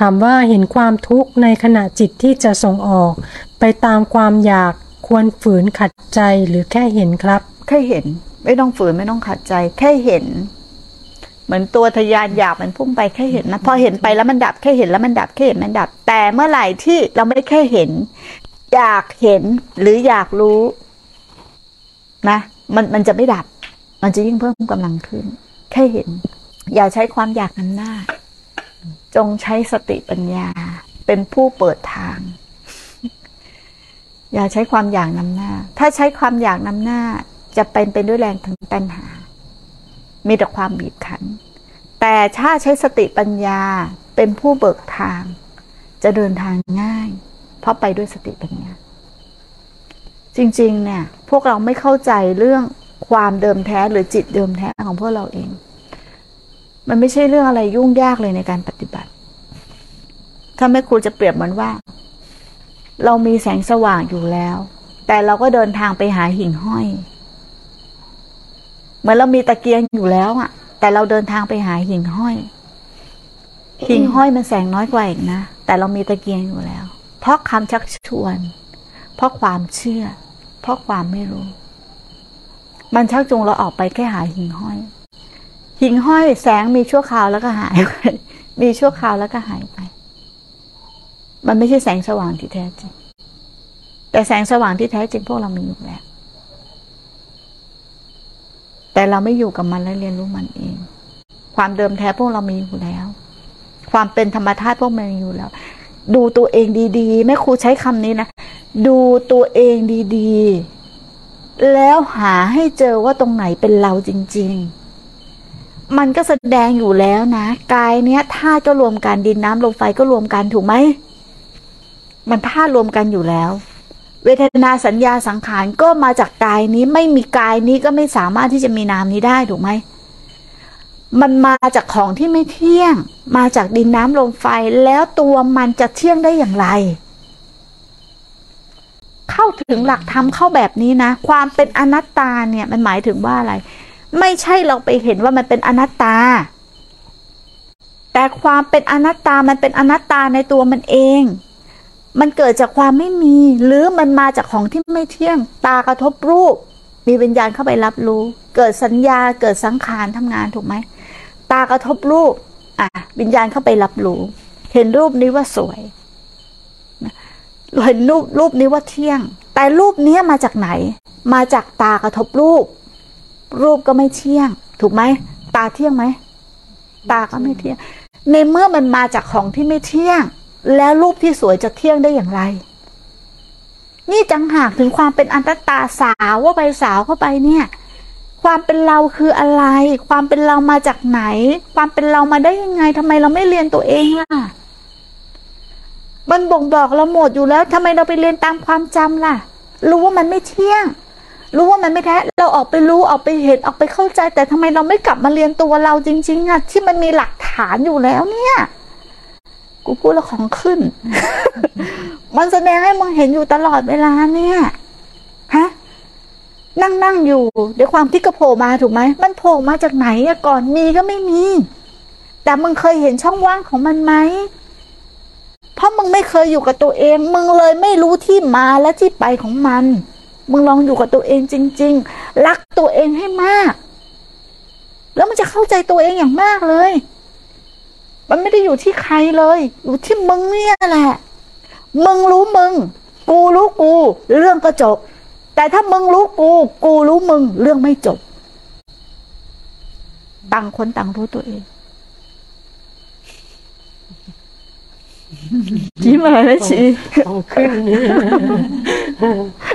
ถามว่าเห็นความทุกข์ในขณะจิตที่จะส่งออก ไปตามความอยากควรฝืนขัดใจหรือแค่เห็นครับ แค่เห็น ไม่ต้องฝืนไม่ต้องขัดใจ แค่เห็น เหมือนตัวทะยานอยากมันพุ่งไปแค่เห็นนะพอเห็นไปแล้วมันดับแค่เห็นแล้วมันดับแค่เห็นมันดับ แต่เมื่อไหร่ที่เราไม่แค่เห็น อยากเห็นหรืออยากรู้ นะ มันมันจะไม่ดับ มันจะยิ่งเพิ่มกำลังขึ้น แค่เห็น อย่าใช้ความอยากนำหน้า จงใช้สติปัญญา เป็นผู้เปิดทาง อย่าใช้ความอยากนำหน้า ถ้าใช้ความอยากนำหน้า จะเป็นไปด้วยแรงถึงตัณหา มีแต่ความบีบคั้น แต่ถ้าใช้สติปัญญาเป็นผู้เบิกทาง จะเดินทางง่าย เพราะไปด้วยสติปัญญา จริง ๆ เนี่ย พวกเราไม่เข้าใจเรื่องความเดิมแท้หรือจิตเดิมแท้ของพวกเราเอง มันไม่ใช่เรื่องอะไรยุ่งยากเลยในการปฏิบัติ ถ้าแม่ครูจะเปรียบเหมือนว่า เรามีแสงสว่างอยู่แล้ว แต่เราก็เดินทางไปหาหิ่งห้อย เหมือนเรามีตะเกียงอยู่แล้วอะแต่เราเดินทางไปหาหิ่งห้อย หิ่งห้อยมันแสงน้อยกว่าอีกนะ แต่เรามีตะเกียงอยู่แล้ว เพราะคำชักชวน เพราะความเชื่อ เพราะความไม่รู้ มันชักจูงเราออกไปแค่หาหิ่งห้อย หิ่งห้อยแสงมีชั่วคราวแล้วก็หายไป มีชั่วคราวแล้วก็หายไป มันไม่ใช่แสงสว่างที่แท้จริง แต่แสงสว่างที่แท้จริงพวกเรามีอยู่แล้ว แต่เราไม่อยู่กับมันและเรียนรู้มันเอง ความเดิมแท้พวกเรามีอยู่แล้ว ความเป็นธรรมชาติพวกมันมีอยู่แล้ว ดูตัวเองดีๆ แม่ครูใช้คำนี้นะ ดูตัวเองดีๆ แล้วหาให้เจอว่าตรงไหนเป็นเราจริง ๆ มันก็แสดงอยู่แล้วนะ กายเนี้ยธาตุก็รวมกันดินน้ำลมไฟก็รวมกันถูกไหม มันธาตุรวมกันอยู่แล้ว เวทนาสัญญาสังขารก็มาจากกายนี้ไม่มีกายนี้ก็ไม่สามารถที่จะมีนามนี้ได้ถูกไหมมันมาจากของที่ไม่เที่ยง มาจากดินน้ำลมไฟแล้วตัวมันจะเที่ยงได้อย่างไร เข้าถึงหลักธรรมเข้าแบบนี้นะ ความเป็นอนัตตาเนี่ยมันหมายถึงว่าอะไร ไม่ใช่เราไปเห็นว่ามันเป็นอนัตตา แต่ความเป็นอนัตตามันเป็นอนัตตาในตัวมันเอง มันเกิดจากความไม่มี หรือมันมาจากของที่ไม่เที่ยง ตากระทบรูป มีวิญญาณเข้าไปรับรู้ เกิดสัญญาเกิดสังขารทำงานถูกไหม ตากระทบรูป อะ วิญญาณเข้าไปรับรู้ เห็นรูปนี้ว่าสวยเห็นรูปรูปนี้ว่าเที่ยง แต่รูปนี้มาจากไหน มาจากตากระทบรูป รูปก็ไม่เที่ยง ถูกไหม ตาเที่ยงไหม ตาก็ไม่เที่ยง ในเมื่อมันมาจากของที่ไม่เที่ยง แล้วรูปที่สวยจะเที่ยงได้อย่างไร นี่จังหากถึงความเป็นอันตตาสาวว่าไปสาวเข้าไปเนี่ย ความเป็นเราคืออะไร ความเป็นเรามาจากไหน ความเป็นเรามาได้ยังไงทำไมเราไม่เรียนตัวเองล่ะมันบ่งบอกเราหมดอยู่แล้วทำไมเราไปเรียนตามความจำล่ะ รู้ว่ามันไม่เที่ยง รู้ว่ามันไม่แท้เราออกไปรู้ออกไปเห็นออกไปเข้าใจ แต่ทำไมเราไม่กลับมาเรียนตัวเราจริง ๆอะที่มันมีหลักฐานอยู่แล้วเนี่ย กูพูดแล้วของขึ้น มันแสดงให้มึงเห็นอยู่ตลอดเวลาเนี่ยฮะนั่งนั่งอยู่เดี๋ยวความที่กระโผล่มาถูกไหมมันโผล่มาจากไหนอะก่อนมีก็ไม่มี แต่มึงเคยเห็นช่องว่างของมันไหมเพราะมึงไม่เคยอยู่กับตัวเอง มึงเลยไม่รู้ที่มาและที่ไปของมัน มึงลองอยู่กับตัวเองจริง ๆ รักตัวเองให้มาก แล้วมันจะเข้าใจตัวเองอย่างมากเลย มันไม่ได้อยู่ที่ใครเลย อยู่ที่มึงเนี่ยแหละ มึงรู้มึง กูรู้กู เรื่องก็จบ แต่ถ้ามึงรู้กู กูรู้มึง เรื่องไม่จบ ต่างคนต่างรู้ตัวเองยิ้มอะไรนะชีของขึ้น